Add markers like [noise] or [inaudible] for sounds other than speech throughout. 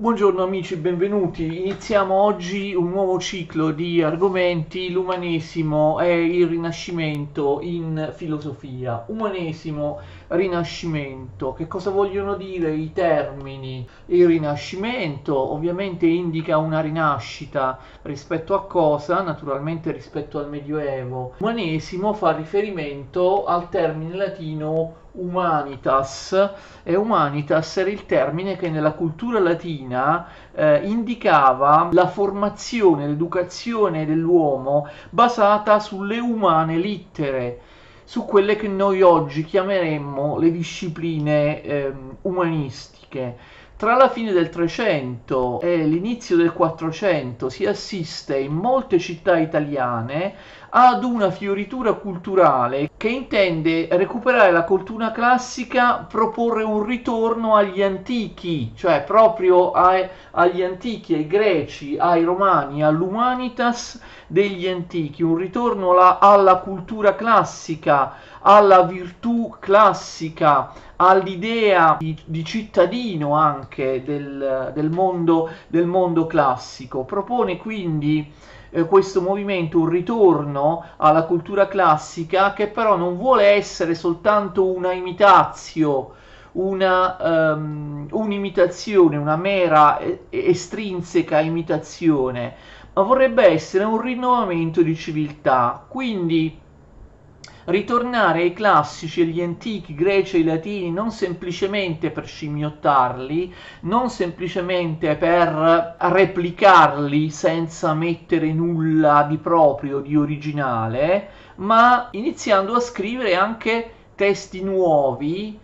Buongiorno amici, benvenuti. Iniziamo oggi un nuovo ciclo di argomenti, l'umanesimo e il rinascimento in filosofia. Umanesimo, rinascimento, che cosa vogliono dire i termini? Il rinascimento ovviamente indica una rinascita rispetto a cosa? Naturalmente rispetto al Medioevo. Umanesimo fa riferimento al termine latino humanitas e humanitas era il termine che nella cultura latina eh, indicava la formazione, l'educazione dell'uomo basata sulle umane littere, su quelle che noi oggi chiameremmo le discipline eh, umanistiche. Tra la fine del 300 e l'inizio del 400 si assiste in molte città italiane ad una fioritura culturale che intende recuperare la cultura classica, proporre un ritorno agli antichi, cioè proprio ai, agli antichi, ai greci, ai romani, all'humanitas degli antichi, un ritorno alla, alla cultura classica, alla virtù classica, all'idea di, di cittadino anche del, del, mondo, del mondo classico. Propone quindi eh, questo movimento un ritorno alla cultura classica che però non vuole essere soltanto una imitazio una, um, un'imitazione, una mera estrinseca imitazione, ma vorrebbe essere un rinnovamento di civiltà. Quindi ritornare ai classici, agli antichi greci e latini, non semplicemente per scimmiottarli, non semplicemente per replicarli senza mettere nulla di proprio, di originale, ma iniziando a scrivere anche testi nuovi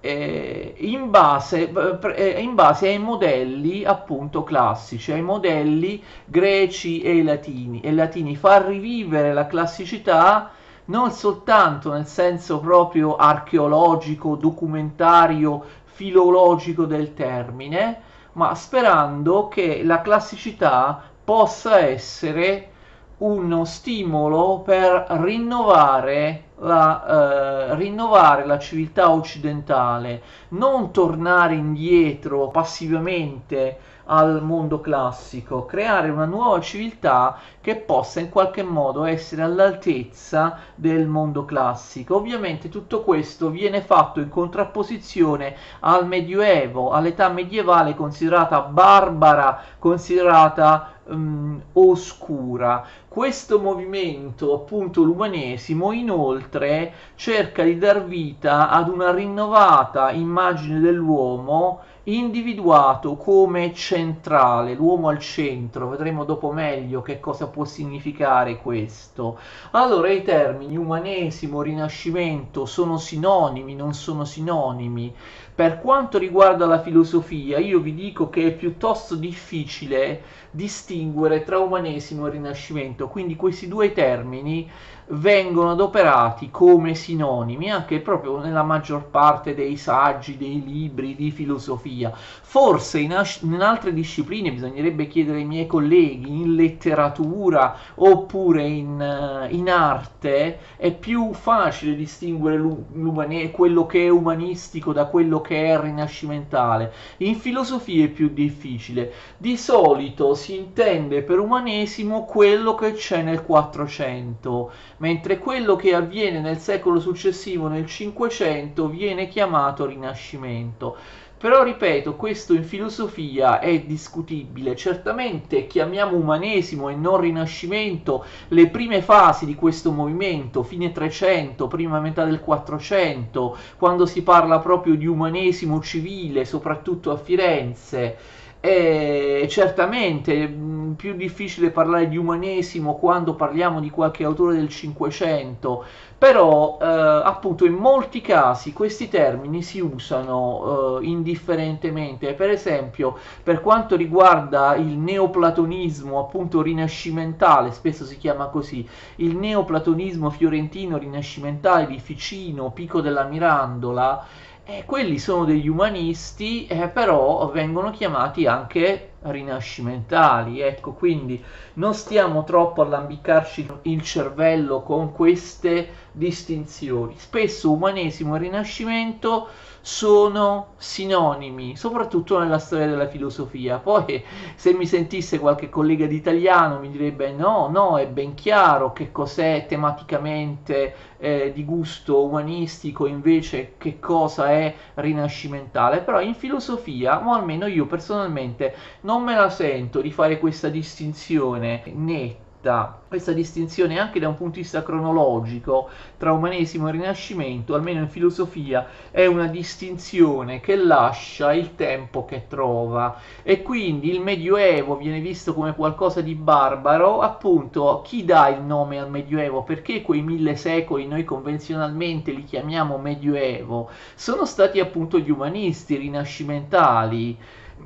eh, in, base, eh, in, base, ai modelli appunto classici, ai modelli greci e latini, e latini, far rivivere la classicità non soltanto nel senso proprio archeologico, documentario, filologico del termine, ma sperando che la classicità possa essere uno stimolo per rinnovare la, eh, rinnovare la civiltà occidentale, non tornare indietro passivamente al mondo classico, creare una nuova civiltà che possa in qualche modo essere all'altezza del mondo classico. Ovviamente tutto questo viene fatto in contrapposizione al Medioevo, all'età medievale considerata barbara, considerata um, oscura. Questo movimento, appunto l'umanesimo, inoltre cerca di dar vita ad una rinnovata immagine dell'uomo individuato come centrale, l'uomo al centro, vedremo dopo meglio che cosa può significare questo. Allora i termini umanesimo, rinascimento sono sinonimi, non sono sinonimi. Per quanto riguarda la filosofia, io vi dico che è piuttosto difficile distinguere tra umanesimo e rinascimento, quindi questi due termini vengono adoperati come sinonimi anche proprio nella maggior parte dei saggi, dei libri di filosofia. Forse in, as- in altre discipline bisognerebbe chiedere ai miei colleghi, in letteratura oppure in, uh, in arte, è più facile distinguere l'umane- quello che è umanistico da quello che è rinascimentale. In filosofia è più difficile. Di solito si intende per umanesimo quello che c'è nel 400 mentre quello che avviene nel secolo successivo, nel Cinquecento, viene chiamato Rinascimento. Però ripeto, questo in filosofia è discutibile. Certamente chiamiamo umanesimo e non rinascimento le prime fasi di questo movimento, fine 300, prima metà del 400, quando si parla proprio di umanesimo civile, soprattutto a Firenze. È certamente mh, più difficile parlare di umanesimo quando parliamo di qualche autore del Cinquecento, però eh, appunto in molti casi questi termini si usano eh, indifferentemente. Per esempio, per quanto riguarda il neoplatonismo appunto rinascimentale, spesso si chiama così, il neoplatonismo fiorentino rinascimentale di Ficino, Pico della Mirandola, eh, quelli sono degli umanisti, eh, però vengono chiamati anche rinascimentali. Ecco, quindi non stiamo troppo a lambicarci il cervello con queste distinzioni. Spesso umanesimo e rinascimento sono sinonimi, soprattutto nella storia della filosofia. Poi se mi sentisse qualche collega di italiano mi direbbe no, no, è ben chiaro che cos'è tematicamente eh, di gusto umanistico, invece che cosa è rinascimentale, però in filosofia, o almeno io personalmente, non me la sento di fare questa distinzione netta netta questa distinzione anche da un punto di vista cronologico tra umanesimo e rinascimento, almeno in filosofia, è una distinzione che lascia il tempo che trova e quindi il Medioevo viene visto come qualcosa di barbaro, appunto chi dà il nome al Medioevo? Perché quei mille secoli noi convenzionalmente li chiamiamo Medioevo? Sono stati appunto gli umanisti rinascimentali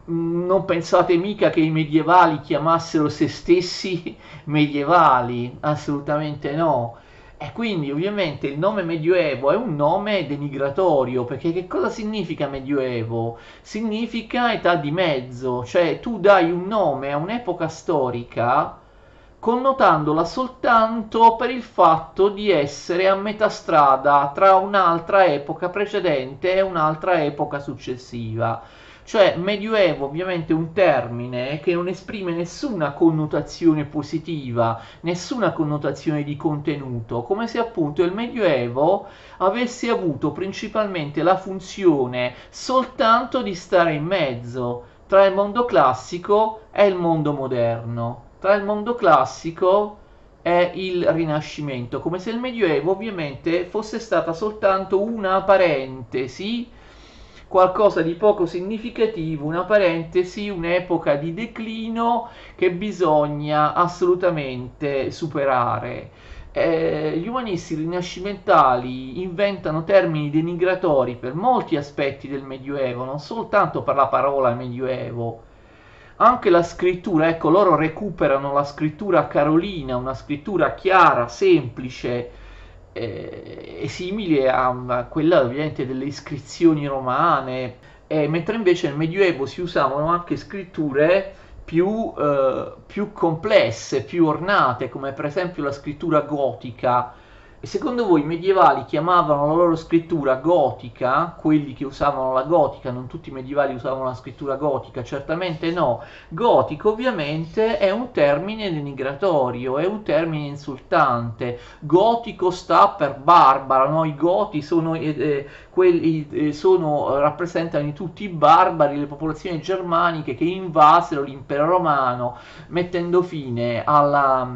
non pensate mica che i medievali chiamassero se stessi medievali, assolutamente no. E quindi ovviamente il nome Medioevo è un nome denigratorio, perché che cosa significa Medioevo? Significa età di mezzo, cioè tu dai un nome a un'epoca storica connotandola soltanto per il fatto di essere a metà strada tra un'altra epoca precedente e un'altra epoca successiva. Cioè, medioevo ovviamente è un termine che non esprime nessuna connotazione positiva, nessuna connotazione di contenuto, come se appunto il medioevo avesse avuto principalmente la funzione soltanto di stare in mezzo tra il mondo classico e il mondo moderno, tra il mondo classico e il Rinascimento, come se il Medioevo ovviamente fosse stata soltanto una parentesi qualcosa di poco significativo, una parentesi, un'epoca di declino che bisogna assolutamente superare. Eh, gli umanisti rinascimentali inventano termini denigratori per molti aspetti del Medioevo, non soltanto per la parola Medioevo. Anche la scrittura, ecco, loro recuperano la scrittura carolina, una scrittura chiara, semplice, eh, è simile a, quella ovviamente delle iscrizioni romane, eh, mentre invece nel Medioevo si usavano anche scritture più, eh, più complesse, più ornate, come per esempio la scrittura gotica e secondo voi i medievali chiamavano la loro scrittura gotica, quelli che usavano la gotica, non tutti i medievali usavano la scrittura gotica, certamente no. Gotico ovviamente è un termine denigratorio, è un termine insultante. Gotico sta per barbaro, no? i goti sono, eh, eh quelli, eh, sono, rappresentano tutti i barbari, le popolazioni germaniche che invasero l'impero romano, mettendo fine alla,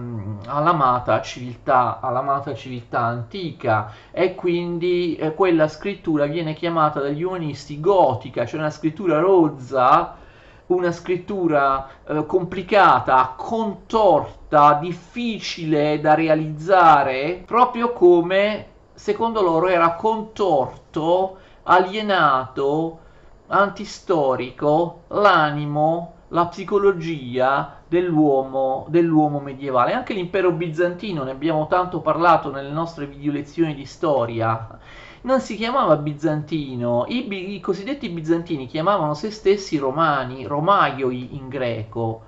all'amata civiltà, all'amata civiltà antica e quindi eh, quella scrittura viene chiamata dagli umanisti gotica, cioè una scrittura rozza, una scrittura eh, complicata, contorta, difficile da realizzare, proprio come secondo loro era contorto, alienato, antistorico l'animo la psicologia dell'uomo, dell'uomo medievale. Anche l'impero bizantino, ne abbiamo tanto parlato nelle nostre video lezioni di storia, non si chiamava bizantino, i, i cosiddetti bizantini chiamavano se stessi romani, romaioi in greco.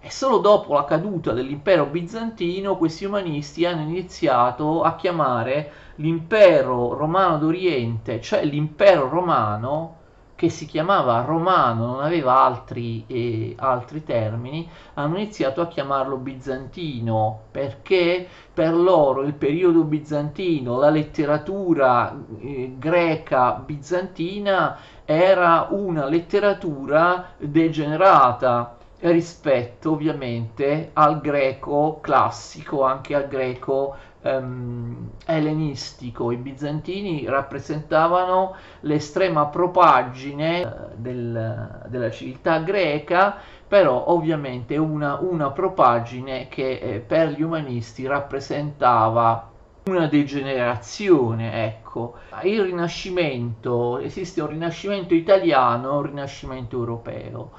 E solo dopo la caduta dell'impero bizantino questi umanisti hanno iniziato a chiamare l'impero romano d'Oriente, cioè l'impero romano, che si chiamava romano, non aveva altri, eh, altri, termini, hanno iniziato a chiamarlo bizantino perché? Per loro il periodo bizantino, la letteratura eh, greca bizantina era una letteratura degenerata rispetto ovviamente al greco classico, anche al greco um, ellenistico. I bizantini rappresentavano l'estrema propaggine eh, del, della civiltà greca, però ovviamente una, una propaggine che eh, per gli umanisti rappresentava una degenerazione, ecco. Il Rinascimento, esiste un Rinascimento italiano un Rinascimento europeo.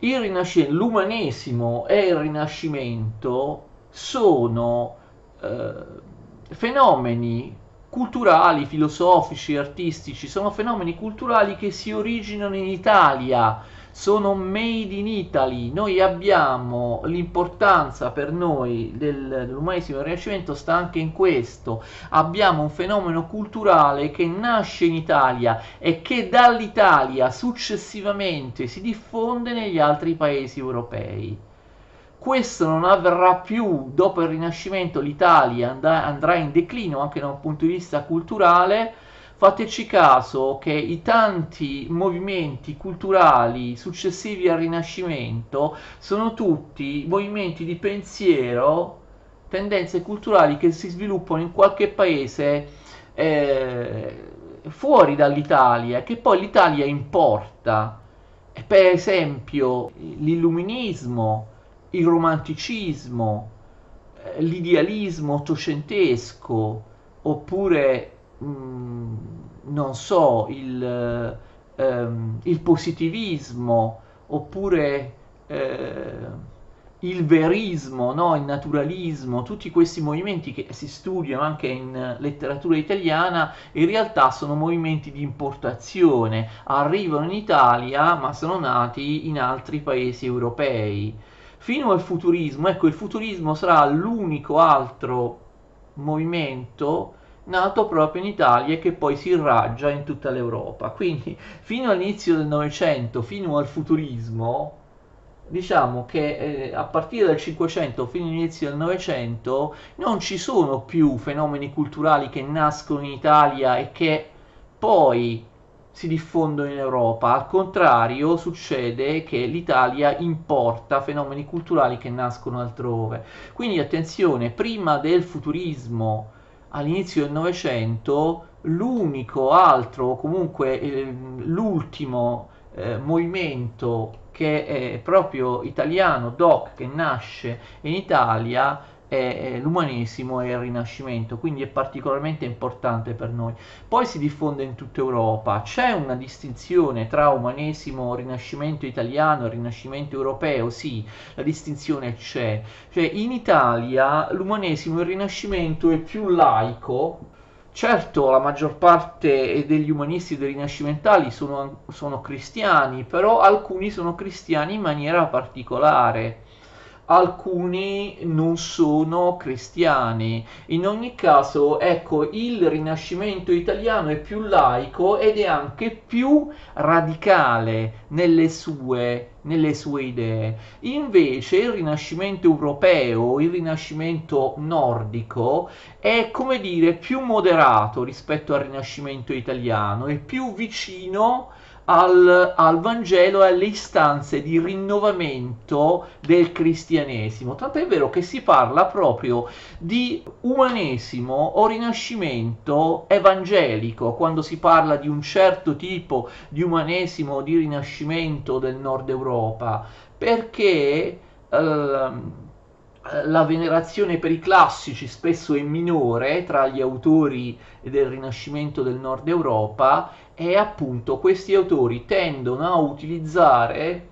Il Rinascimento, l'umanesimo e il Rinascimento sono fenomeni culturali, filosofici, artistici, sono fenomeni culturali che si originano in Italia, sono made in Italy. Noi abbiamo l'importanza per noi del, dell'umanesimo del Rinascimento sta anche in questo. Abbiamo un fenomeno culturale che nasce in Italia e che dall'Italia successivamente si diffonde negli altri paesi europei. Questo non avverrà più dopo il Rinascimento, l'Italia andrà in declino anche da un punto di vista culturale fateci caso che i tanti movimenti culturali successivi al Rinascimento sono tutti movimenti di pensiero, tendenze culturali che si sviluppano in qualche paese eh, fuori dall'Italia, che poi l'Italia importa. Per esempio l'illuminismo, il romanticismo, eh, l'idealismo ottocentesco, oppure Mm, non so, il, ehm, il positivismo oppure eh, il verismo, no? il naturalismo, tutti questi movimenti che si studiano anche in letteratura italiana, in realtà sono movimenti di importazione, arrivano in Italia ma sono nati in altri paesi europei. Fino al futurismo, ecco, il futurismo sarà l'unico altro movimento nato proprio in Italia e che poi si irraggia in tutta l'Europa. Quindi fino all'inizio del Novecento, fino al futurismo, diciamo che eh, a partire dal 500 fino all'inizio del Novecento non ci sono più fenomeni culturali che nascono in Italia e che poi si diffondono in Europa. Al contrario, succede che l'Italia importa fenomeni culturali che nascono altrove. Quindi attenzione, prima del futurismo all'inizio del Novecento l'unico altro, comunque eh, l'ultimo eh, movimento che è proprio italiano, DOC, che nasce in Italia, è l'umanesimo e il rinascimento, quindi è particolarmente importante per noi. Poi si diffonde in tutta Europa, c'è una distinzione tra umanesimo, rinascimento italiano e rinascimento europeo, sì, la distinzione c'è. Cioè in Italia l'umanesimo e il rinascimento è più laico, Certo, la maggior parte degli umanisti dei rinascimentali sono, sono cristiani, però alcuni sono cristiani in maniera particolare alcuni non sono cristiani. In ogni caso, ecco, il Rinascimento italiano è più laico ed è anche più radicale nelle sue, nelle sue idee. Invece il Rinascimento europeo, il Rinascimento nordico, è come dire più moderato rispetto al Rinascimento italiano, è più vicino al, al, Vangelo e alle istanze di rinnovamento del cristianesimo. Tanto è vero che si parla proprio di umanesimo o rinascimento evangelico quando si parla di un certo tipo di umanesimo o di rinascimento del nord Europa, perché eh, la venerazione per i classici spesso è minore tra gli autori del Rinascimento del Nord Europa e appunto questi autori tendono a utilizzare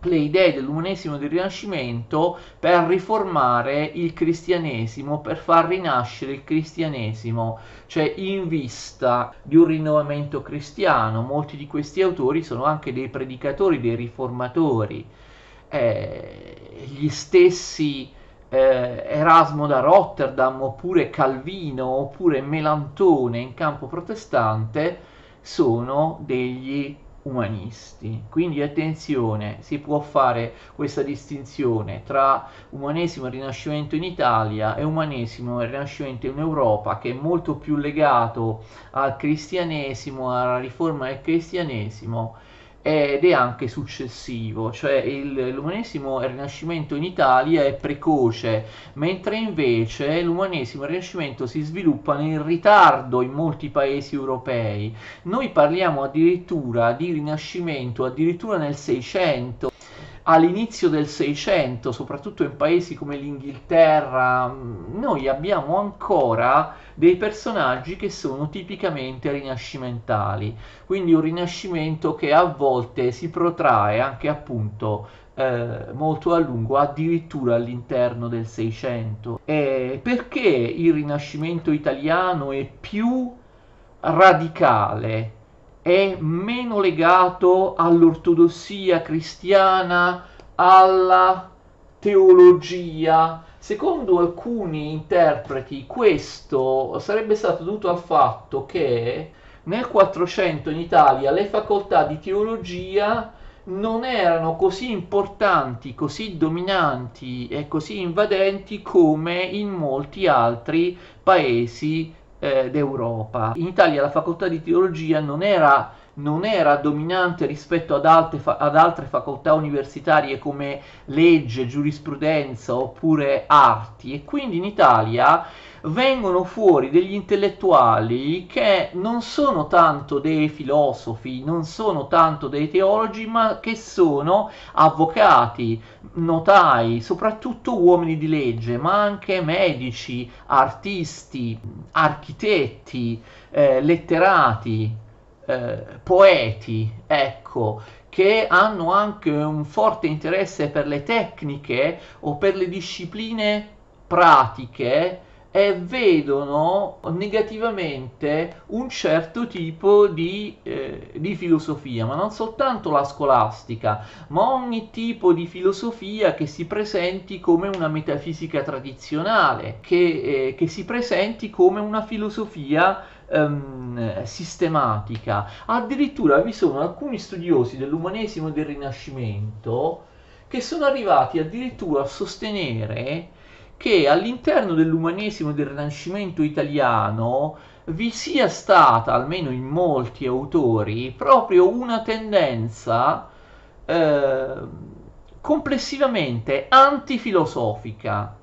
le idee dell'umanesimo del Rinascimento per riformare il cristianesimo, per far rinascere il cristianesimo, cioè in vista di un rinnovamento cristiano. Molti di questi autori sono anche dei predicatori, dei riformatori. Eh, gli stessi eh, Erasmo da Rotterdam oppure Calvino oppure Melantone in campo protestante sono degli umanisti. Quindi attenzione, si può fare questa distinzione tra umanesimo e rinascimento in Italia e umanesimo e rinascimento in Europa che è molto più legato al cristianesimo, alla riforma del cristianesimo ed è anche successivo, cioè il, l'umanesimo rinascimento in Italia è precoce, mentre invece l'umanesimo e il rinascimento si sviluppano in ritardo in molti paesi europei. Noi parliamo addirittura di rinascimento addirittura nel 600 all'inizio del Seicento, soprattutto in paesi come l'Inghilterra, noi abbiamo ancora dei personaggi che sono tipicamente rinascimentali, quindi un rinascimento che a volte si protrae anche appunto eh, molto a lungo, addirittura all'interno del Seicento. Perché il Rinascimento italiano è più radicale, è meno legato all'ortodossia cristiana, alla teologia. Secondo alcuni interpreti questo sarebbe stato dovuto al fatto che nel 400 in Italia le facoltà di teologia non erano così importanti, così dominanti e così invadenti come in molti altri paesi eh, d'Europa. In Italia la facoltà di teologia non era, non era dominante rispetto ad altre, fa- ad altre facoltà universitarie come legge, giurisprudenza oppure arti e quindi in Italia vengono fuori degli intellettuali che non sono tanto dei filosofi, non sono tanto dei teologi, ma che sono avvocati, notai, soprattutto uomini di legge, ma anche medici, artisti, architetti, eh, letterati, eh, poeti, ecco, che hanno anche un forte interesse per le tecniche o per le discipline pratiche e vedono negativamente un certo tipo di, eh, di, filosofia, ma non soltanto la scolastica, ma ogni tipo di filosofia che si presenti come una metafisica tradizionale, che, eh, che si presenti come una filosofia ehm, sistematica. Addirittura vi sono alcuni studiosi dell'umanesimo del Rinascimento che sono arrivati addirittura a sostenere che all'interno dell'umanesimo del Rinascimento italiano vi sia stata, almeno in molti autori, proprio una tendenza eh, complessivamente antifilosofica,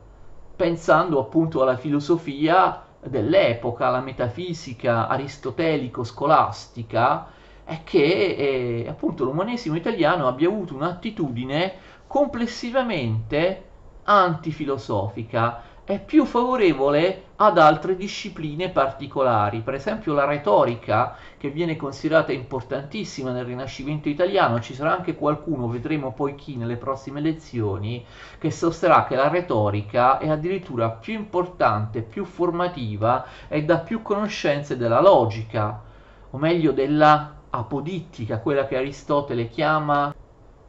pensando appunto alla filosofia dell'epoca, la metafisica aristotelico-scolastica, è che eh, appunto l'umanesimo italiano abbia avuto un'attitudine complessivamente antifilosofica, è più favorevole ad altre discipline particolari, per esempio la retorica, che viene considerata importantissima nel Rinascimento italiano, ci sarà anche qualcuno, vedremo poi chi nelle prossime lezioni, che sosterrà che la retorica è addirittura più importante, più formativa e dà più conoscenze della logica, o meglio della apodittica, quella che Aristotele chiama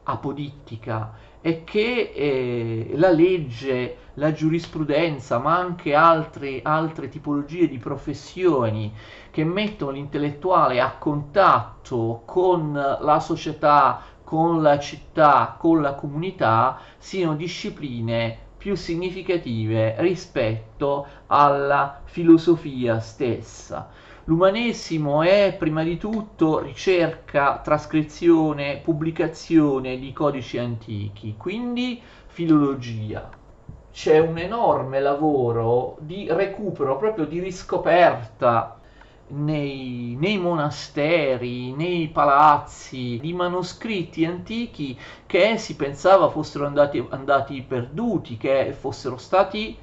apodittica è che eh, la legge, la giurisprudenza, ma anche altre, altre tipologie di professioni che mettono l'intellettuale a contatto con la società, con la città, con la comunità, siano discipline più significative rispetto alla filosofia stessa. L'umanesimo è prima di tutto ricerca, trascrizione, pubblicazione di codici antichi, quindi filologia. C'è un enorme lavoro di recupero, proprio di riscoperta nei, nei, monasteri, nei palazzi, di manoscritti antichi che si pensava fossero andati, andati perduti, che fossero stati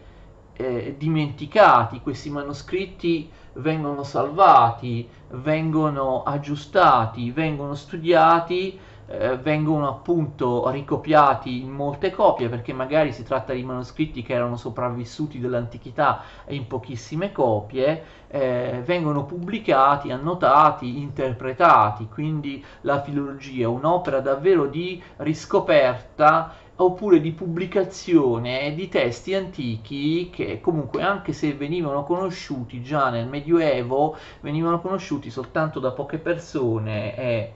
eh, dimenticati. Questi manoscritti vengono salvati, vengono aggiustati, vengono studiati, eh, vengono appunto ricopiati in molte copie perché magari si tratta di manoscritti che erano sopravvissuti dell'antichità in pochissime copie, eh, vengono pubblicati, annotati, interpretati, quindi la filologia è un'opera davvero di riscoperta oppure di pubblicazione di testi antichi che comunque anche se venivano conosciuti già nel Medioevo, venivano conosciuti soltanto da poche persone e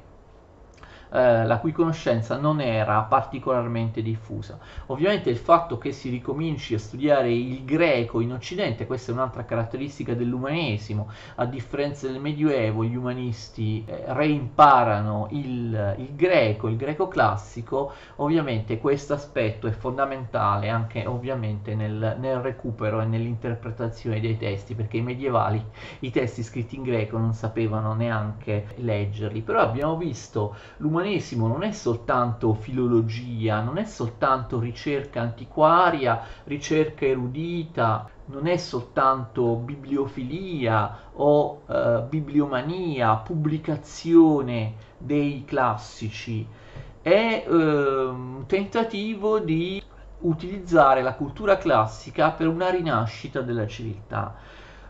eh, la cui conoscenza non era particolarmente diffusa. Ovviamente il fatto che si ricominci a studiare il greco in Occidente, questa è un'altra caratteristica dell'umanesimo, a differenza del Medioevo gli umanisti eh, reimparano il, il greco, il greco classico, ovviamente questo aspetto è fondamentale anche ovviamente nel, nel recupero e nell'interpretazione dei testi, perché i medievali i testi scritti in greco non sapevano neanche leggerli, però abbiamo visto l'umanesimo l'umanesimo non è soltanto filologia, non è soltanto ricerca antiquaria, ricerca erudita, non è soltanto bibliofilia o eh, bibliomania, pubblicazione dei classici, è eh, un tentativo di utilizzare la cultura classica per una rinascita della civiltà.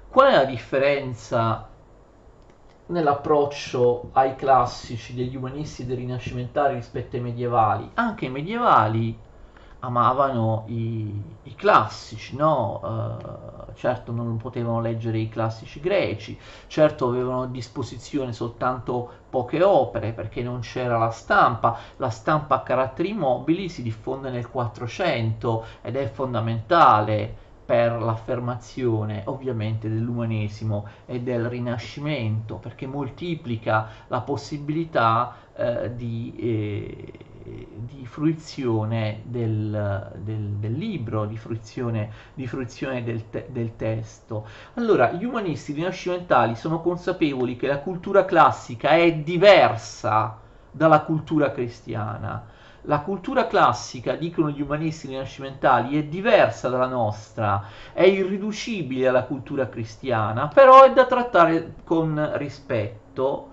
Qual è la differenza nell'approccio ai classici degli umanisti dei rinascimentali rispetto ai medievali? Anche i medievali amavano i, i classici, no? Uh, certo non potevano leggere i classici greci, certo avevano a disposizione soltanto poche opere perché non c'era la stampa, la stampa a caratteri mobili si diffonde nel 400 ed è fondamentale per l'affermazione ovviamente dell'umanesimo e del rinascimento perché moltiplica la possibilità eh, di, eh, di, fruizione del, del, del, libro, di fruizione, di fruizione del, te, del testo. Allora, gli umanisti rinascimentali sono consapevoli che la cultura classica è diversa dalla cultura cristiana la cultura classica, dicono gli umanisti rinascimentali, è diversa dalla nostra, è irriducibile alla cultura cristiana, però è da trattare con rispetto,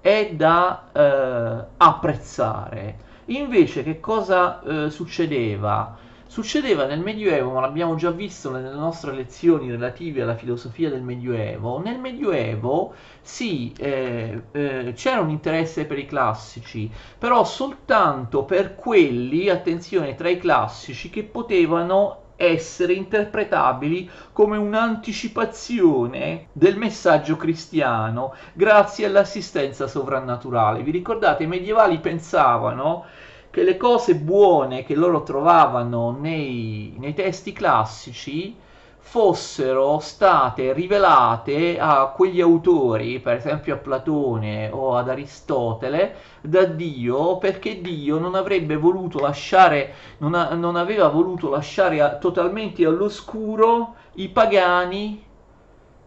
è da eh, apprezzare. Invece che cosa eh, succedeva? Succedeva nel Medioevo, ma l'abbiamo già visto nelle nostre lezioni relative alla filosofia del Medioevo, nel Medioevo sì, eh, eh, c'era un interesse per i classici, però soltanto per quelli, attenzione, tra i classici che potevano essere interpretabili come un'anticipazione del messaggio cristiano grazie all'assistenza sovrannaturale. Vi ricordate, i medievali pensavano che le cose buone che loro trovavano nei, nei testi classici fossero state rivelate a quegli autori, per esempio a Platone o ad Aristotele, da Dio, perché Dio non avrebbe voluto lasciare, non, a, non aveva voluto lasciare a, totalmente all'oscuro i pagani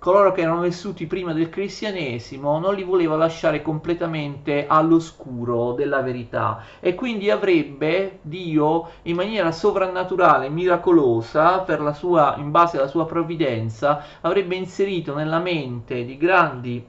coloro che erano vissuti prima del cristianesimo non li voleva lasciare completamente all'oscuro della verità e quindi avrebbe Dio in maniera sovrannaturale, miracolosa, sua, in base alla sua provvidenza, avrebbe inserito nella mente di grandi,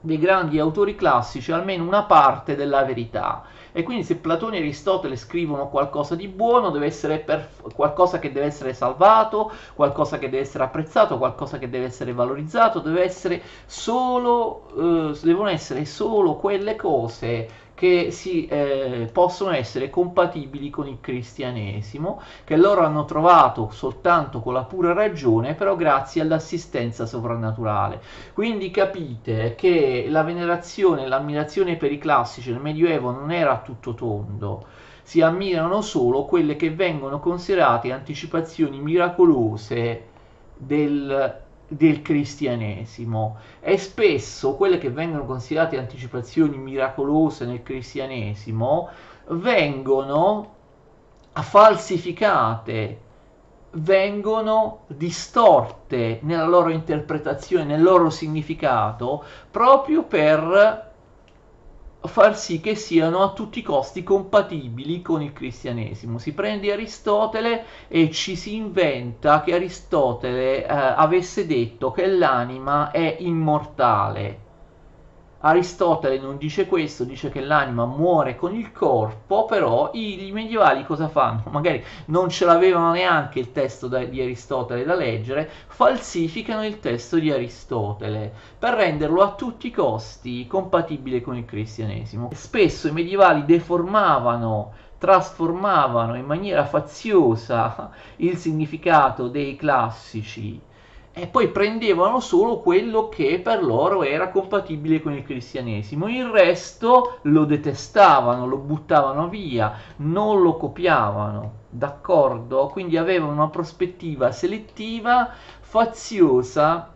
dei grandi autori classici almeno una parte della verità e quindi se Platone e Aristotele scrivono qualcosa di buono deve essere per, qualcosa che deve essere salvato, qualcosa che deve essere apprezzato, qualcosa che deve essere valorizzato, deve essere solo, eh, devono essere solo quelle cose che si, eh, possono essere compatibili con il cristianesimo, che loro hanno trovato soltanto con la pura ragione, però grazie all'assistenza sovrannaturale. Quindi capite che la venerazione, l'ammirazione per i classici nel Medioevo non era a tutto tondo, si ammirano solo quelle che vengono considerate anticipazioni miracolose del del cristianesimo. E spesso quelle che vengono considerate anticipazioni miracolose nel cristianesimo vengono falsificate, vengono distorte nella loro interpretazione, nel loro significato, proprio per far sì che siano a tutti i costi compatibili con il cristianesimo. Si prende Aristotele e ci si inventa che Aristotele eh, avesse detto che l'anima è immortale Aristotele non dice questo, dice che l'anima muore con il corpo, però i, i medievali cosa fanno? [laughs] Magari non ce l'avevano neanche il testo da, di Aristotele da leggere, falsificano il testo di Aristotele per renderlo a tutti i costi compatibile con il cristianesimo. Spesso i medievali deformavano trasformavano in maniera faziosa [laughs] il significato dei classici e poi prendevano solo quello che per loro era compatibile con il cristianesimo, il resto lo detestavano, lo buttavano via, non lo copiavano, d'accordo? Quindi avevano una prospettiva selettiva, faziosa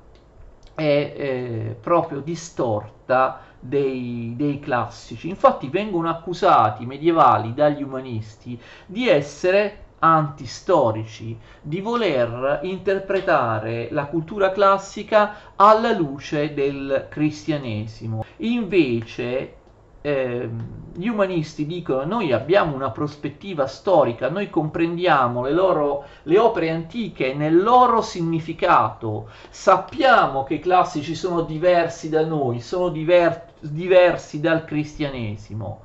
e eh, proprio distorta dei, dei, classici. Infatti vengono accusati i medievali dagli umanisti di essere antistorici, di voler interpretare la cultura classica alla luce del cristianesimo. Invece eh, gli umanisti dicono noi abbiamo una prospettiva storica, noi comprendiamo le, loro, le opere antiche nel loro significato, sappiamo che i classici sono diversi da noi, sono diver- diversi dal cristianesimo,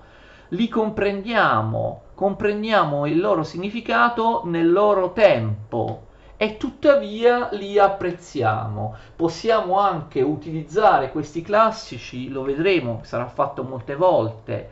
li comprendiamo, comprendiamo il loro significato nel loro tempo e tuttavia li apprezziamo. Possiamo anche utilizzare questi classici, lo vedremo, sarà fatto molte volte,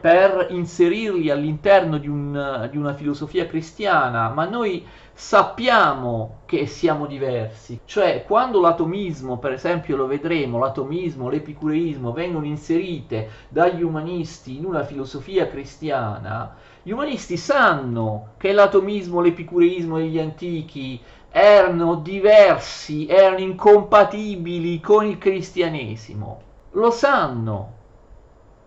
per inserirli all'interno di, un, di, una filosofia cristiana, ma noi sappiamo che siamo diversi. Cioè, quando l'atomismo, per esempio, lo vedremo, l'atomismo, l'epicureismo vengono inserite dagli umanisti in una filosofia cristiana, gli umanisti sanno che l'atomismo, l'epicureismo degli antichi erano diversi, erano incompatibili con il cristianesimo. Lo sanno.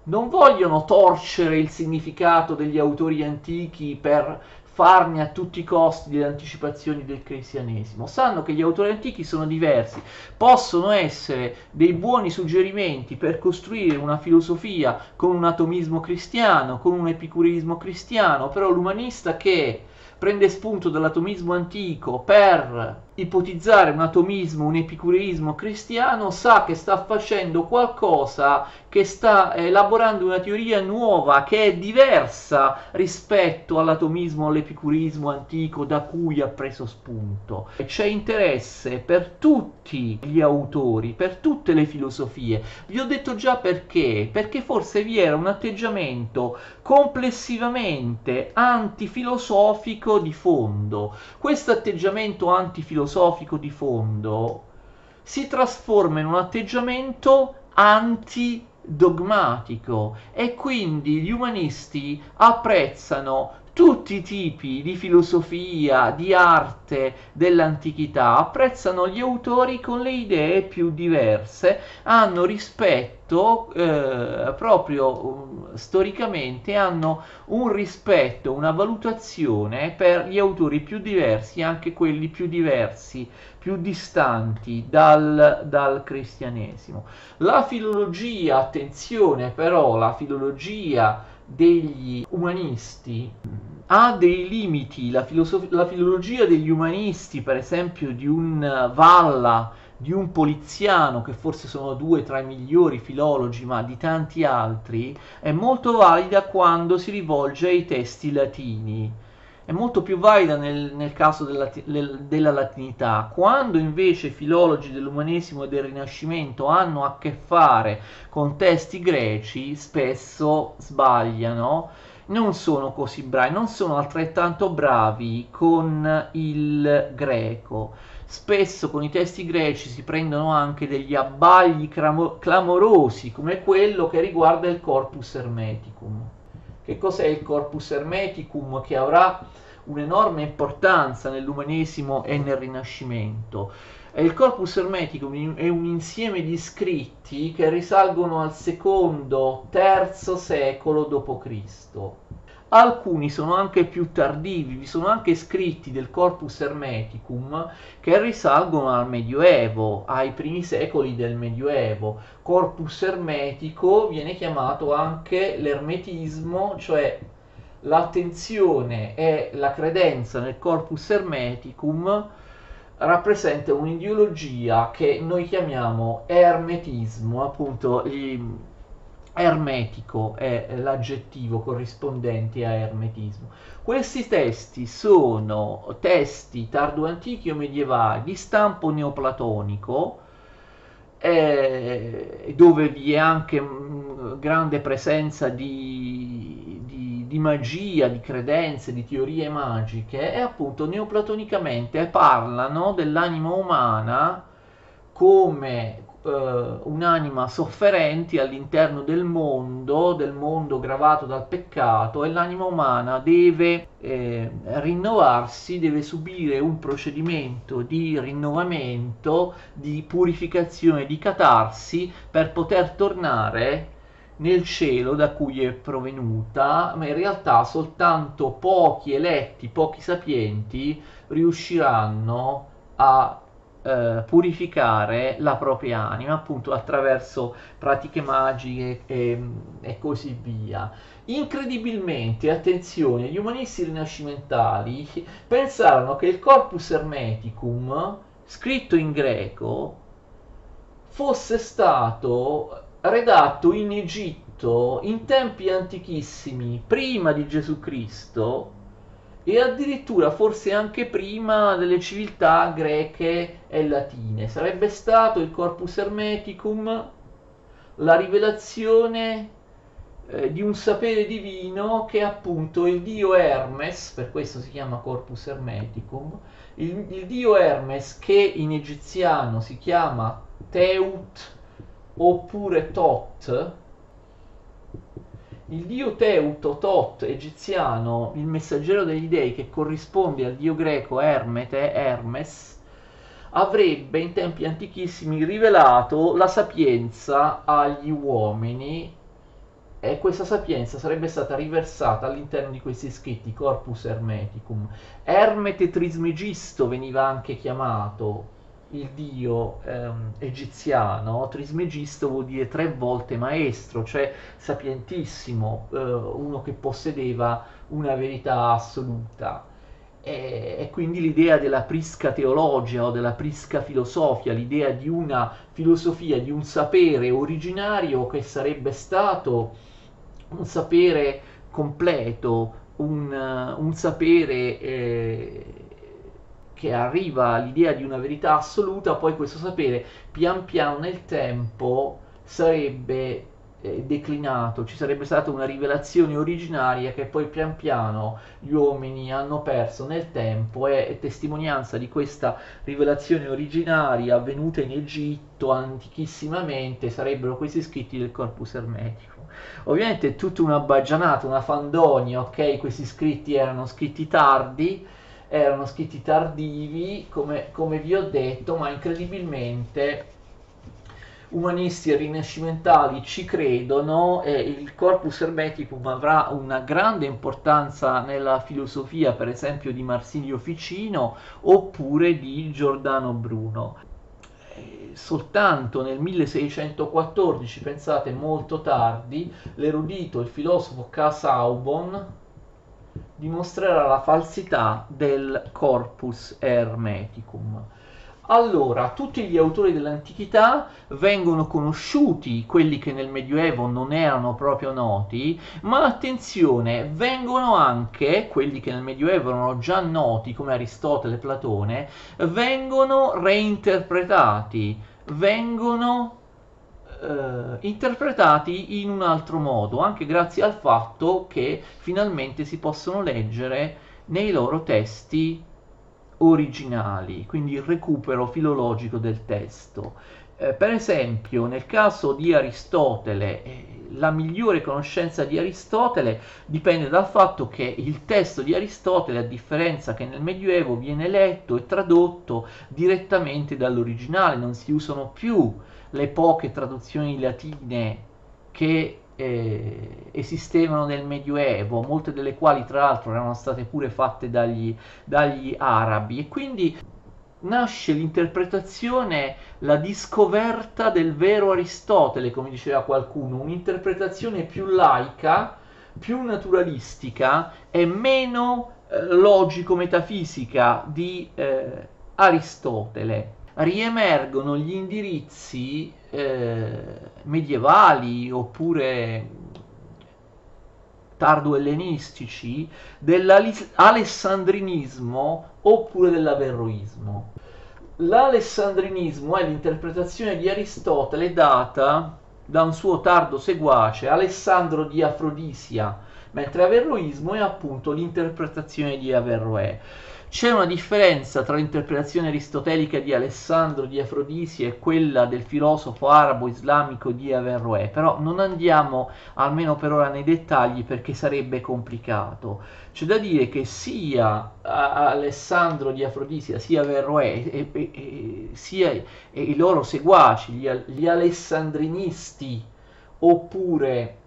Non vogliono torcere il significato degli autori antichi per farne a tutti i costi delle anticipazioni del cristianesimo. Sanno che gli autori antichi sono diversi, possono essere dei buoni suggerimenti per costruire una filosofia con un atomismo cristiano, con un epicurismo cristiano, però l'umanista che prende spunto dall'atomismo antico per ipotizzare un atomismo, un epicureismo cristiano, sa che sta facendo qualcosa che sta elaborando una teoria nuova che è diversa rispetto all'atomismo, all'epicureismo antico da cui ha preso spunto. C'è interesse per tutti gli autori, per tutte le filosofie. Vi ho detto già perché, perché forse vi era un atteggiamento complessivamente antifilosofico di fondo. Questo atteggiamento antifilosofico filosofico di fondo si trasforma in un atteggiamento antidogmatico e quindi gli umanisti apprezzano tutti i tipi di filosofia, di arte dell'antichità, apprezzano gli autori con le idee più diverse, hanno rispetto eh, proprio um, storicamente, hanno un rispetto, una valutazione per gli autori più diversi, anche quelli più diversi, più distanti dal, dal cristianesimo. La filologia, attenzione però, la filologia degli umanisti ha dei limiti, la, filosof- la filologia degli umanisti, per esempio di un Valla, di un Poliziano, che forse sono due tra i migliori filologi, ma di tanti altri, è molto valida quando si rivolge ai testi latini è molto più valida nel, nel caso della, della, latinità. Quando invece i filologi dell'umanesimo e del Rinascimento hanno a che fare con testi greci, spesso sbagliano, non sono così bravi, non sono altrettanto bravi con il greco. Spesso con i testi greci si prendono anche degli abbagli clamorosi, come quello che riguarda il corpus hermeticum. Che cos'è il corpus hermeticum che avrà un'enorme importanza nell'umanesimo e nel Rinascimento? il corpus hermeticum è un insieme di scritti che risalgono al secondo, terzo secolo d.C. Alcuni sono anche più tardivi, vi sono anche scritti del corpus hermeticum che risalgono al Medioevo, ai primi secoli del Medioevo. Corpus hermetico viene chiamato anche l'ermetismo, cioè l'attenzione e la credenza nel corpus hermeticum rappresenta un'ideologia che noi chiamiamo ermetismo, appunto ermetico è l'aggettivo corrispondente a ermetismo. Questi testi sono testi tardo-antichi o medievali di stampo neoplatonico, eh, dove vi è anche mh, grande presenza di, di, di, magia, di credenze, di teorie magiche, e appunto neoplatonicamente parlano dell'anima umana come eh, un'anima sofferente all'interno del mondo, del mondo gravato dal peccato e l'anima umana deve eh, rinnovarsi, deve subire un procedimento di rinnovamento, di purificazione, di catarsi per poter tornare nel cielo da cui è provenuta, ma in realtà soltanto pochi eletti, pochi sapienti riusciranno a eh, purificare la propria anima, appunto attraverso pratiche magiche e, e così via. Incredibilmente, attenzione, gli umanisti rinascimentali pensarono che il corpus hermeticum, scritto in greco, fosse stato redatto in Egitto in tempi antichissimi, prima di Gesù Cristo, e addirittura forse anche prima delle civiltà greche e latine. Sarebbe stato il Corpus Hermeticum la rivelazione eh, di un sapere divino che appunto il dio Hermes, per questo si chiama Corpus Hermeticum, il, il dio Hermes che in egiziano si chiama Teut oppure Tot, il dio Teuto, Tot, egiziano, il messaggero degli dei che corrisponde al dio greco Ermete, Hermes, avrebbe in tempi antichissimi rivelato la sapienza agli uomini e questa sapienza sarebbe stata riversata all'interno di questi scritti Corpus Hermeticum. Ermete Trismegisto veniva anche chiamato, il dio ehm, egiziano, Trismegisto vuol dire tre volte maestro, cioè sapientissimo, eh, uno che possedeva una verità assoluta. E, e, quindi l'idea della prisca teologia o della prisca filosofia, l'idea di una filosofia, di un sapere originario che sarebbe stato un sapere completo, un, un sapere... Eh, che arriva all'idea di una verità assoluta, poi questo sapere pian piano nel tempo sarebbe eh, declinato, ci sarebbe stata una rivelazione originaria che poi pian piano gli uomini hanno perso nel tempo e, testimonianza di questa rivelazione originaria avvenuta in Egitto antichissimamente sarebbero questi scritti del corpus ermetico. Ovviamente tutta una baggianata, una fandonia, ok? Questi scritti erano scritti tardi, erano scritti tardivi, come, come vi ho detto, ma incredibilmente umanisti e rinascimentali ci credono e il corpus hermeticum avrà una grande importanza nella filosofia, per esempio, di Marsilio Ficino oppure di Giordano Bruno. Eh, soltanto nel 1614, pensate molto tardi, l'erudito, il filosofo Casaubon dimostrerà la falsità del corpus hermeticum. Allora, tutti gli autori dell'antichità vengono conosciuti, quelli che nel Medioevo non erano proprio noti, ma attenzione, vengono anche, quelli che nel Medioevo erano già noti, come Aristotele e Platone, vengono reinterpretati, vengono eh, interpretati in un altro modo, anche grazie al fatto che finalmente si possono leggere nei loro testi originali, quindi il recupero filologico del testo. Eh, per esempio, nel caso di Aristotele, eh, la migliore conoscenza di Aristotele dipende dal fatto che il testo di Aristotele, a differenza che nel Medioevo, viene letto e tradotto direttamente dall'originale, non si usano più le poche traduzioni latine che eh, esistevano nel Medioevo, molte delle quali tra l'altro erano state pure fatte dagli, dagli arabi. E quindi nasce l'interpretazione, la discoverta del vero Aristotele, come diceva qualcuno, un'interpretazione più laica, più naturalistica e meno eh, logico-metafisica di eh, Aristotele riemergono gli indirizzi eh, medievali oppure tardo-ellenistici dell'alessandrinismo oppure dell'averroismo. L'alessandrinismo è l'interpretazione di Aristotele data da un suo tardo seguace, Alessandro di Afrodisia, mentre Averroismo è appunto l'interpretazione di Averroè. C'è una differenza tra l'interpretazione aristotelica di Alessandro di Afrodisi e quella del filosofo arabo-islamico di Averroè, però non andiamo almeno per ora nei dettagli perché sarebbe complicato. C'è da dire che sia Alessandro di Afrodisia sia Averroè e, e, e, sia i loro seguaci, gli, gli alessandrinisti oppure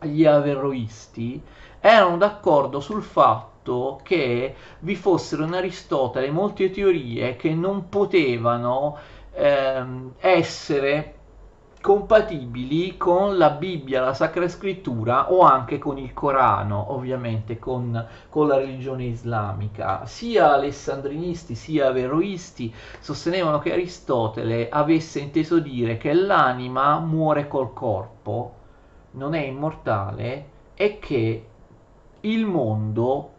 gli averroisti, erano d'accordo sul fatto fatto che vi fossero in Aristotele molte teorie che non potevano ehm, essere compatibili con la Bibbia, la Sacra Scrittura o anche con il Corano, ovviamente con, con la religione islamica. Sia alessandrinisti sia averroisti sostenevano che Aristotele avesse inteso dire che l'anima muore col corpo, non è immortale e che il mondo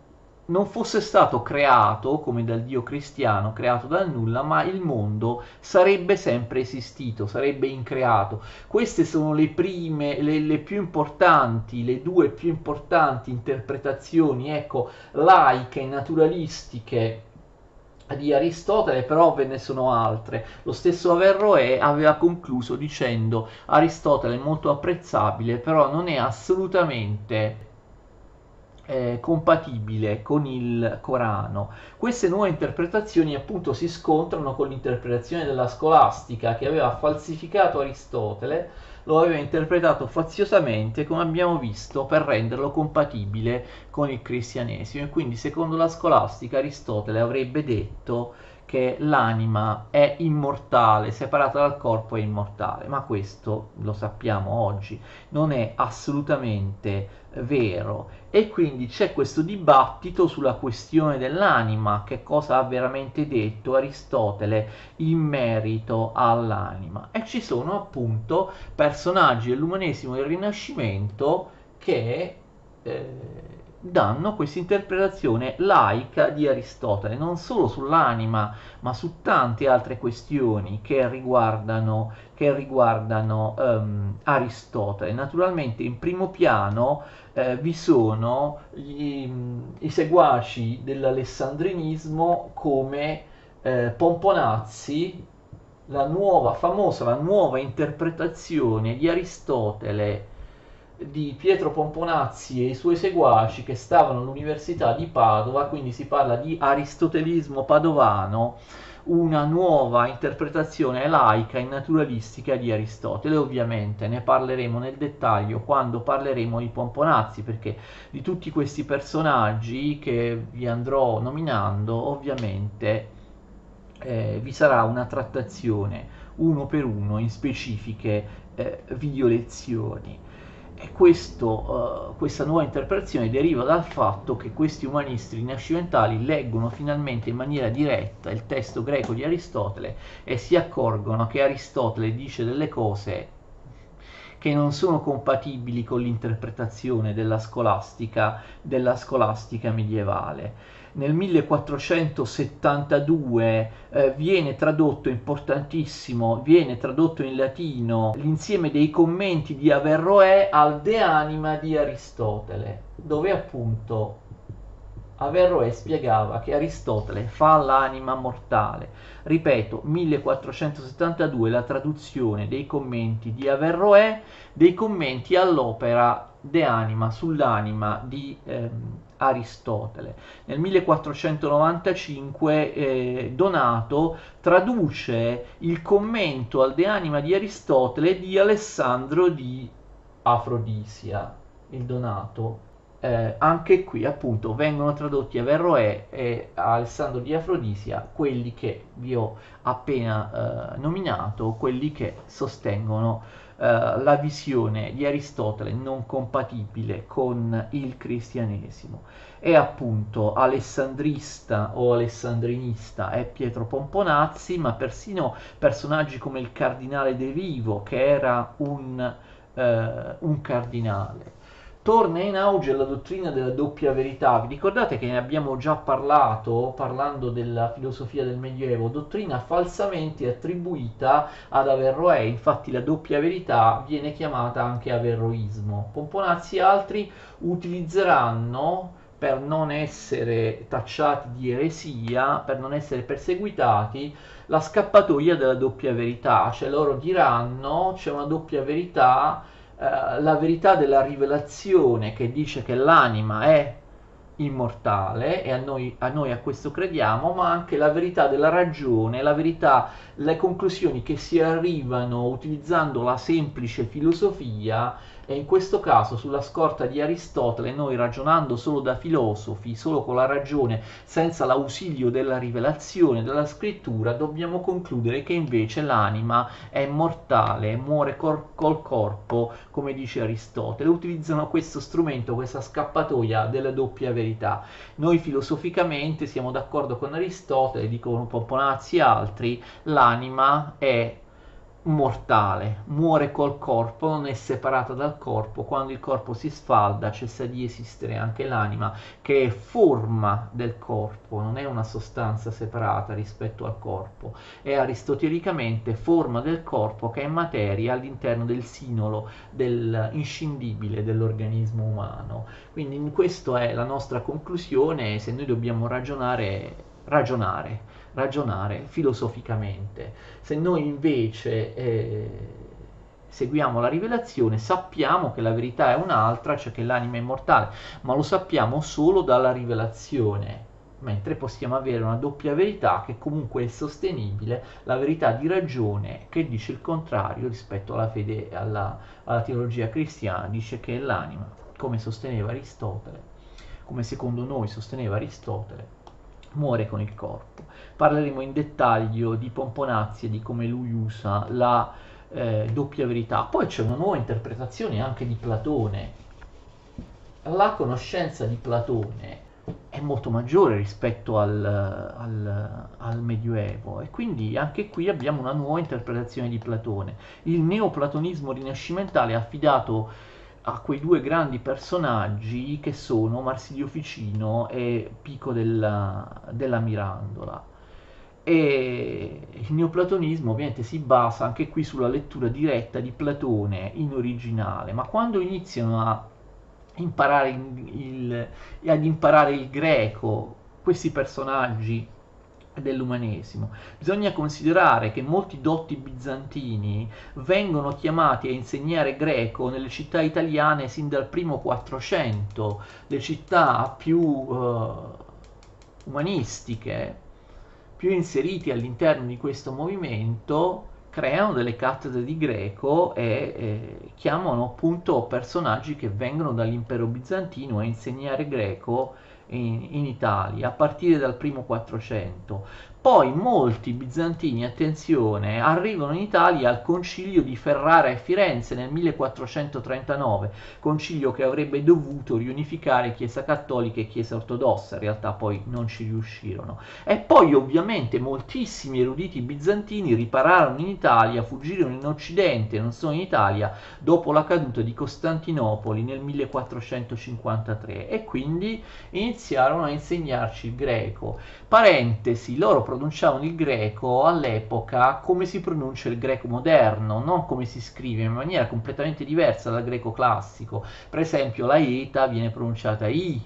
non fosse stato creato come dal Dio cristiano, creato dal nulla, ma il mondo sarebbe sempre esistito, sarebbe increato. Queste sono le prime, le, le più importanti, le due più importanti interpretazioni, ecco, laiche, naturalistiche di Aristotele, però ve ne sono altre. Lo stesso Averroè aveva concluso dicendo Aristotele è molto apprezzabile, però non è assolutamente eh, compatibile con il Corano. Queste nuove interpretazioni appunto si scontrano con l'interpretazione della scolastica che aveva falsificato Aristotele, lo aveva interpretato faziosamente, come abbiamo visto, per renderlo compatibile con il cristianesimo. E quindi secondo la scolastica Aristotele avrebbe detto che l'anima è immortale, separata dal corpo è immortale, ma questo lo sappiamo oggi, non è assolutamente vero. E quindi c'è questo dibattito sulla questione dell'anima, che cosa ha veramente detto Aristotele in merito all'anima. E ci sono appunto personaggi dell'umanesimo del Rinascimento che eh, danno questa interpretazione laica di Aristotele, non solo sull'anima, ma su tante altre questioni che riguardano, che riguardano um, Aristotele. Naturalmente in primo piano eh, vi sono gli, i seguaci dell'alessandrinismo come eh, Pomponazzi, la nuova, famosa, la nuova interpretazione di Aristotele di Pietro Pomponazzi e i suoi seguaci che stavano all'Università di Padova, quindi si parla di aristotelismo padovano, una nuova interpretazione laica e naturalistica di Aristotele. Ovviamente ne parleremo nel dettaglio quando parleremo di Pomponazzi, perché di tutti questi personaggi che vi andrò nominando, ovviamente eh, vi sarà una trattazione uno per uno in specifiche eh, video lezioni. Questo, uh, questa nuova interpretazione deriva dal fatto che questi umanisti rinascimentali leggono finalmente in maniera diretta il testo greco di Aristotele e si accorgono che Aristotele dice delle cose che non sono compatibili con l'interpretazione della scolastica, della scolastica medievale nel 1472 eh, viene tradotto importantissimo, viene tradotto in latino l'insieme dei commenti di Averroè al De Anima di Aristotele, dove appunto Averroè spiegava che Aristotele fa l'anima mortale. Ripeto, 1472 la traduzione dei commenti di Averroè, dei commenti all'opera De Anima sull'anima di ehm, Aristotele. Nel 1495 eh, Donato traduce il commento al De Anima di Aristotele di Alessandro di Afrodisia, il Donato. Eh, anche qui appunto vengono tradotti Averroè e Alessandro di Afrodisia, quelli che vi ho appena eh, nominato, quelli che sostengono la visione di Aristotele non compatibile con il cristianesimo. È appunto alessandrista o alessandrinista è Pietro Pomponazzi, ma persino personaggi come il cardinale De Vivo, che era un, eh, un cardinale torna in auge la dottrina della doppia verità. Vi ricordate che ne abbiamo già parlato parlando della filosofia del Medioevo, dottrina falsamente attribuita ad Averroè, infatti la doppia verità viene chiamata anche averroismo. Pomponazzi e altri utilizzeranno per non essere tacciati di eresia, per non essere perseguitati, la scappatoia della doppia verità, cioè loro diranno c'è una doppia verità eh, la verità della rivelazione che dice che l'anima è immortale e a noi, a noi, a questo crediamo, ma anche la verità della ragione, la verità, le conclusioni che si arrivano utilizzando la semplice filosofia E in questo caso, sulla scorta di Aristotele, noi ragionando solo da filosofi, solo con la ragione, senza l'ausilio della rivelazione, della scrittura, dobbiamo concludere che invece l'anima è mortale, muore col, col corpo, come dice Aristotele. Utilizzano questo strumento, questa scappatoia della doppia verità. Noi filosoficamente siamo d'accordo con Aristotele, dicono Pomponazzi e altri, l'anima è mortale, muore col corpo, non è separata dal corpo, quando il corpo si sfalda cessa di esistere anche l'anima che è forma del corpo, non è una sostanza separata rispetto al corpo, è aristotelicamente forma del corpo che è materia all'interno del sinolo, del inscindibile dell'organismo umano. Quindi questa è la nostra conclusione, se noi dobbiamo ragionare, ragionare ragionare filosoficamente. Se noi invece eh, seguiamo la rivelazione, sappiamo che la verità è un'altra, cioè che l'anima è immortale, ma lo sappiamo solo dalla rivelazione mentre possiamo avere una doppia verità che comunque è sostenibile, la verità di ragione che dice il contrario rispetto alla fede, alla, alla teologia cristiana, dice che l'anima, come sosteneva Aristotele, come secondo noi sosteneva Aristotele, muore con il corpo. Parleremo in dettaglio di Pomponazzi e di come lui usa la eh, doppia verità. Poi c'è una nuova interpretazione anche di Platone. La conoscenza di Platone è molto maggiore rispetto al, al, al, Medioevo e quindi anche qui abbiamo una nuova interpretazione di Platone. Il neoplatonismo rinascimentale ha affidato a quei due grandi personaggi che sono Marsilio Ficino e Pico della, della Mirandola. E il neoplatonismo ovviamente si basa anche qui sulla lettura diretta di Platone in originale, ma quando iniziano a imparare il, ad imparare il greco, questi personaggi dell'umanesimo. Bisogna considerare che molti dotti bizantini vengono chiamati a insegnare greco nelle città italiane sin dal primo 400, le città più uh, umanistiche, più inseriti all'interno di questo movimento, creano delle cattedre di greco e eh, chiamano appunto personaggi che vengono dall'impero bizantino a insegnare greco in, in Italia a partire dal primo 400 poi molti bizantini, attenzione, arrivano in Italia al concilio di Ferrara e Firenze nel 1439, concilio che avrebbe dovuto riunificare Chiesa Cattolica e Chiesa Ortodossa, in realtà poi non ci riuscirono. E poi ovviamente moltissimi eruditi bizantini ripararono in Italia, fuggirono in Occidente, non solo in Italia, dopo la caduta di Costantinopoli nel 1453 e quindi iniziarono a insegnarci il greco. Parentesi, loro pronunciavano il greco all'epoca come si pronuncia il greco moderno, non come si scrive, in maniera completamente diversa dal greco classico. Per esempio la eta viene pronunciata i,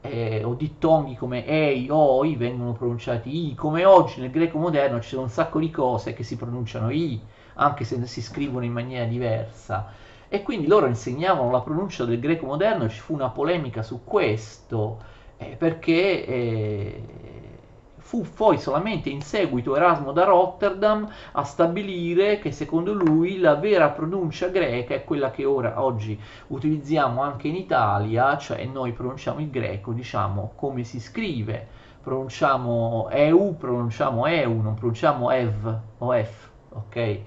eh, o dittonghi come ei, oi vengono pronunciati i, come oggi nel greco moderno ci sono un sacco di cose che si pronunciano i, anche se si scrivono in maniera diversa. E quindi loro insegnavano la pronuncia del greco moderno, ci fu una polemica su questo, eh, perché... Eh, Fu poi solamente in seguito Erasmo da Rotterdam a stabilire che secondo lui la vera pronuncia greca è quella che ora oggi utilizziamo anche in Italia, cioè noi pronunciamo il greco, diciamo come si scrive, pronunciamo EU, pronunciamo EU, non pronunciamo EV o F, ok?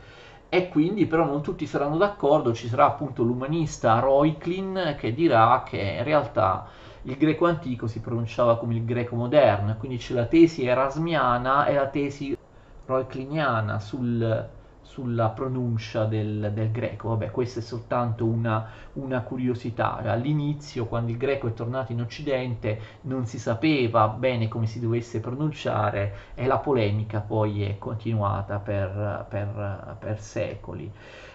e quindi però non tutti saranno d'accordo, ci sarà appunto l'umanista Reuchlin che dirà che in realtà il greco antico si pronunciava come il greco moderno, quindi c'è la tesi erasmiana e la tesi roecliniana sul, sulla pronuncia del, del, greco. Vabbè, questa è soltanto una, una, curiosità. All'inizio, quando il greco è tornato in Occidente, non si sapeva bene come si dovesse pronunciare e la polemica poi è continuata per, per, per secoli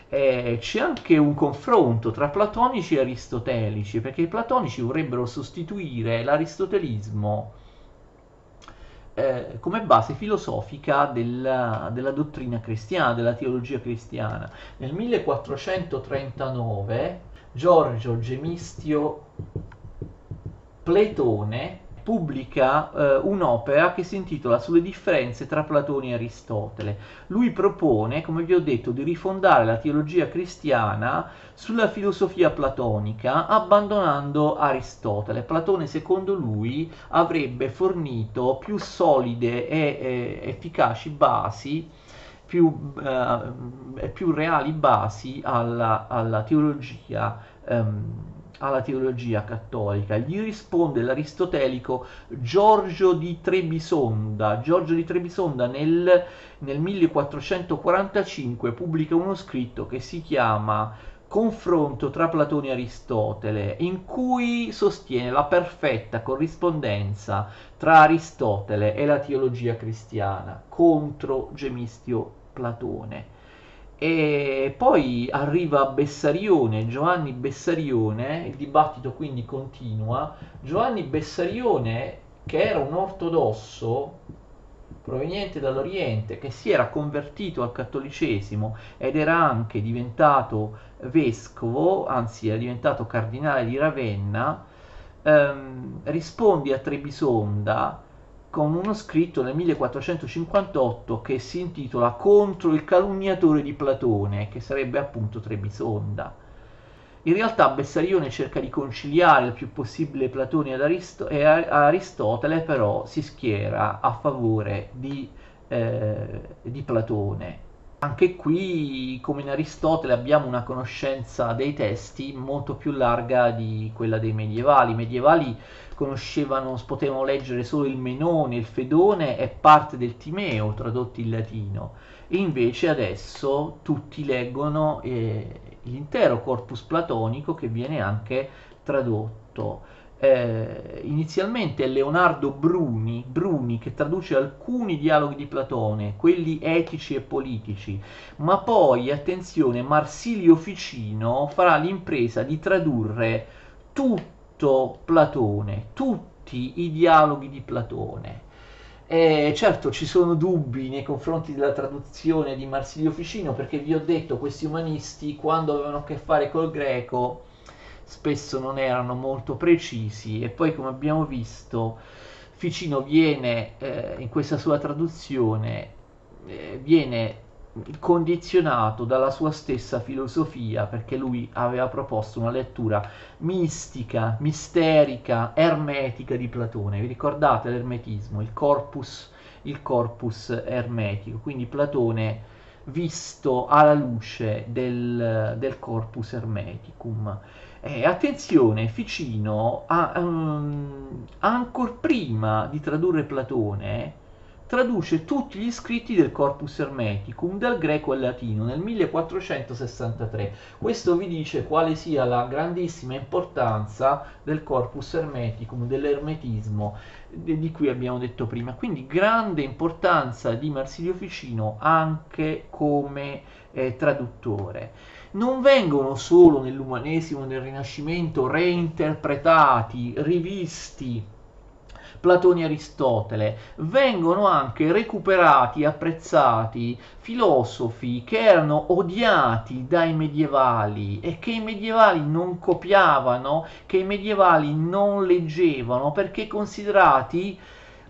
eh, c'è anche un confronto tra platonici e aristotelici, perché i platonici vorrebbero sostituire l'aristotelismo eh, come base filosofica della, della, dottrina cristiana, della teologia cristiana. Nel 1439 Giorgio Gemistio Pletone pubblica eh, un'opera che si intitola Sulle differenze tra Platone e Aristotele. Lui propone, come vi ho detto, di rifondare la teologia cristiana sulla filosofia platonica, abbandonando Aristotele. Platone, secondo lui, avrebbe fornito più solide e eh, efficaci basi più, eh, più, reali basi alla, alla teologia ehm, alla teologia cattolica. Gli risponde l'aristotelico Giorgio di Trebisonda. Giorgio di Trebisonda nel, nel 1445 pubblica uno scritto che si chiama confronto tra Platone e Aristotele, in cui sostiene la perfetta corrispondenza tra Aristotele e la teologia cristiana contro Gemistio Platone. E poi arriva Bessarione, Giovanni Bessarione, il dibattito quindi continua. Giovanni Bessarione, che era un ortodosso proveniente dall'Oriente, che si era convertito al cattolicesimo ed era anche diventato vescovo, anzi era diventato cardinale di Ravenna, ehm, risponde a Trebisonda con uno scritto nel 1458 che si intitola Contro il calunniatore di Platone, che sarebbe appunto Trebisonda. In realtà Bessarione cerca di conciliare il più possibile Platone Aristo- e Aristotele, però si schiera a favore di, eh, di Platone. Anche qui, come in Aristotele, abbiamo una conoscenza dei testi molto più larga di quella dei medievali. I medievali conoscevano, potevano leggere solo il Menone, il Fedone e parte del Timeo tradotti in latino. E invece adesso tutti leggono eh, l'intero corpus platonico che viene anche tradotto eh, inizialmente Leonardo Bruni, Bruni che traduce alcuni dialoghi di Platone, quelli etici e politici, ma poi, attenzione, Marsilio Ficino farà l'impresa di tradurre tutto Platone, tutti i dialoghi di Platone. Eh, certo ci sono dubbi nei confronti della traduzione di Marsilio Ficino perché vi ho detto questi umanisti quando avevano a che fare col greco spesso non erano molto precisi e poi come abbiamo visto Ficino viene eh, in questa sua traduzione eh, viene condizionato dalla sua stessa filosofia perché lui aveva proposto una lettura mistica, misterica, ermetica di Platone. Vi ricordate l'ermetismo, il corpus, il corpus ermetico, quindi Platone visto alla luce del, del corpus hermeticum. Eh, attenzione, Ficino, ha, um, ancora prima di tradurre Platone, traduce tutti gli scritti del Corpus Hermeticum dal greco al latino nel 1463. Questo vi dice quale sia la grandissima importanza del Corpus Hermeticum, dell'ermetismo di cui abbiamo detto prima. Quindi grande importanza di Marsilio Ficino anche come eh, traduttore non vengono solo nell'umanesimo nel Rinascimento reinterpretati, rivisti Platone e Aristotele, vengono anche recuperati, apprezzati filosofi che erano odiati dai medievali e che i medievali non copiavano, che i medievali non leggevano perché considerati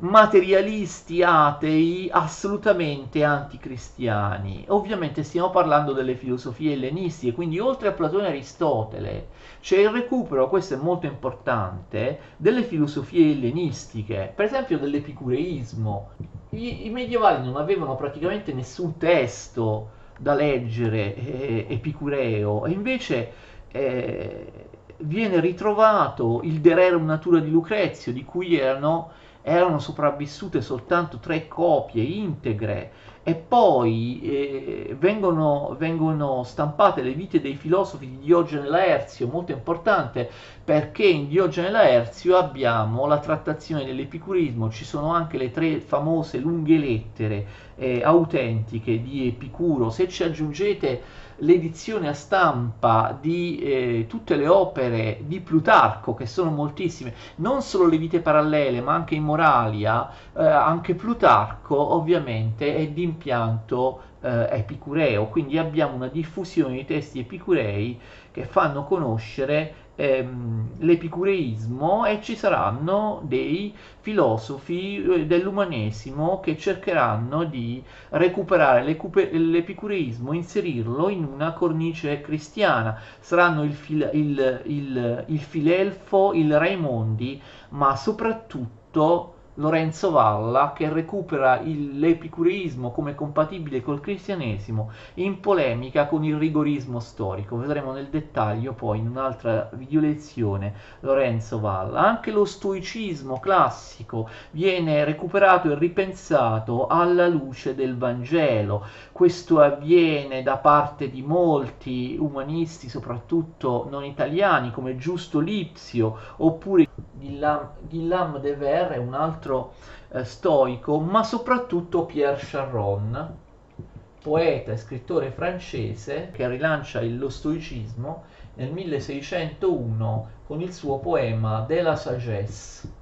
materialisti atei assolutamente anticristiani. Ovviamente stiamo parlando delle filosofie ellenistiche, quindi oltre a Platone e Aristotele c'è il recupero, questo è molto importante, delle filosofie ellenistiche, per esempio dell'epicureismo. I, i medievali non avevano praticamente nessun testo da leggere eh, epicureo e invece eh, viene ritrovato il De Rerum Natura di Lucrezio, di cui erano erano sopravvissute soltanto tre copie integre e poi eh, vengono, vengono, stampate le vite dei filosofi di Diogene Laerzio, molto importante perché in Diogene Laerzio abbiamo la trattazione dell'epicurismo, ci sono anche le tre famose lunghe lettere eh, autentiche di Epicuro, se ci aggiungete l'edizione a stampa di eh, tutte le opere di Plutarco, che sono moltissime, non solo le vite parallele, ma anche in Moralia, eh, anche Plutarco ovviamente è di impianto eh, epicureo, quindi abbiamo una diffusione di testi epicurei che fanno conoscere ehm, l'epicureismo e ci saranno dei filosofi eh, dell'umanesimo che cercheranno di recuperare l'epicureismo, inserirlo in una cornice cristiana. Saranno il, fil, il, il, il Filelfo, il Raimondi, ma soprattutto Lorenzo Valla che recupera il, l'epicureismo come compatibile col cristianesimo in polemica con il rigorismo storico. Vedremo nel dettaglio poi in un'altra video lezione Lorenzo Valla. Anche lo stoicismo classico viene recuperato e ripensato alla luce del Vangelo. Questo avviene da parte di molti umanisti, soprattutto non italiani, come Giusto Lipsio oppure Guillaume, de Ver è un altro eh, stoico, ma soprattutto Pierre Charron, poeta e scrittore francese che rilancia lo stoicismo nel 1601 con il suo poema De la sagesse,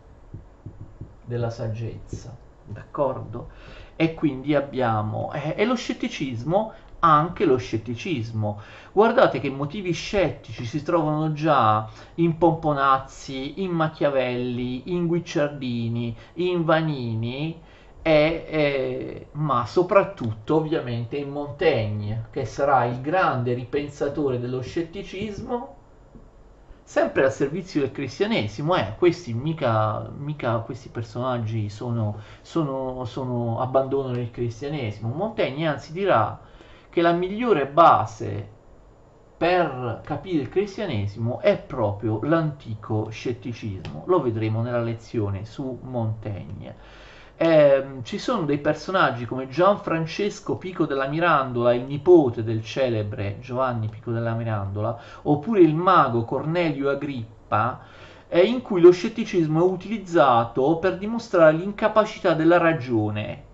della saggezza, d'accordo? E quindi abbiamo, eh, e lo scetticismo anche lo scetticismo. Guardate che motivi scettici si trovano già in Pomponazzi, in Machiavelli, in Guicciardini, in Vanini, e, e, ma soprattutto ovviamente in Montaigne, che sarà il grande ripensatore dello scetticismo, sempre al servizio del cristianesimo. Eh, questi mica, mica questi personaggi sono, sono, sono abbandonano il cristianesimo. Montaigne anzi dirà che la migliore base per capire il cristianesimo è proprio l'antico scetticismo. Lo vedremo nella lezione su Montaigne. Eh, ci sono dei personaggi come Gianfrancesco Pico della Mirandola, il nipote del celebre Giovanni Pico della Mirandola, oppure il mago Cornelio Agrippa, eh, in cui lo scetticismo è utilizzato per dimostrare l'incapacità della ragione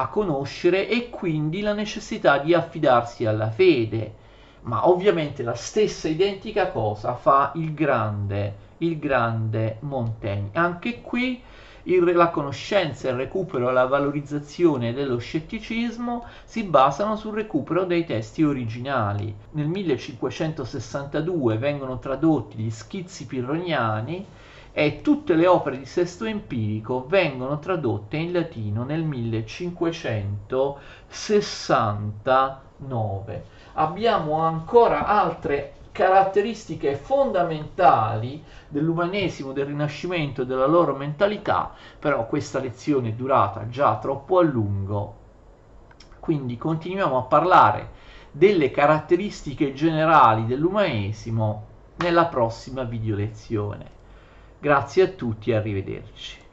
a conoscere e quindi la necessità di affidarsi alla fede. Ma ovviamente la stessa identica cosa fa il grande, il grande Montaigne. Anche qui il, la conoscenza, il recupero la valorizzazione dello scetticismo si basano sul recupero dei testi originali. Nel 1562 vengono tradotti gli schizzi pirroniani e tutte le opere di Sesto Empirico vengono tradotte in latino nel 1569. Abbiamo ancora altre caratteristiche fondamentali dell'umanesimo, del rinascimento e della loro mentalità, però questa lezione è durata già troppo a lungo, quindi continuiamo a parlare delle caratteristiche generali dell'umanesimo nella prossima video lezione. Grazie a tutti e arrivederci.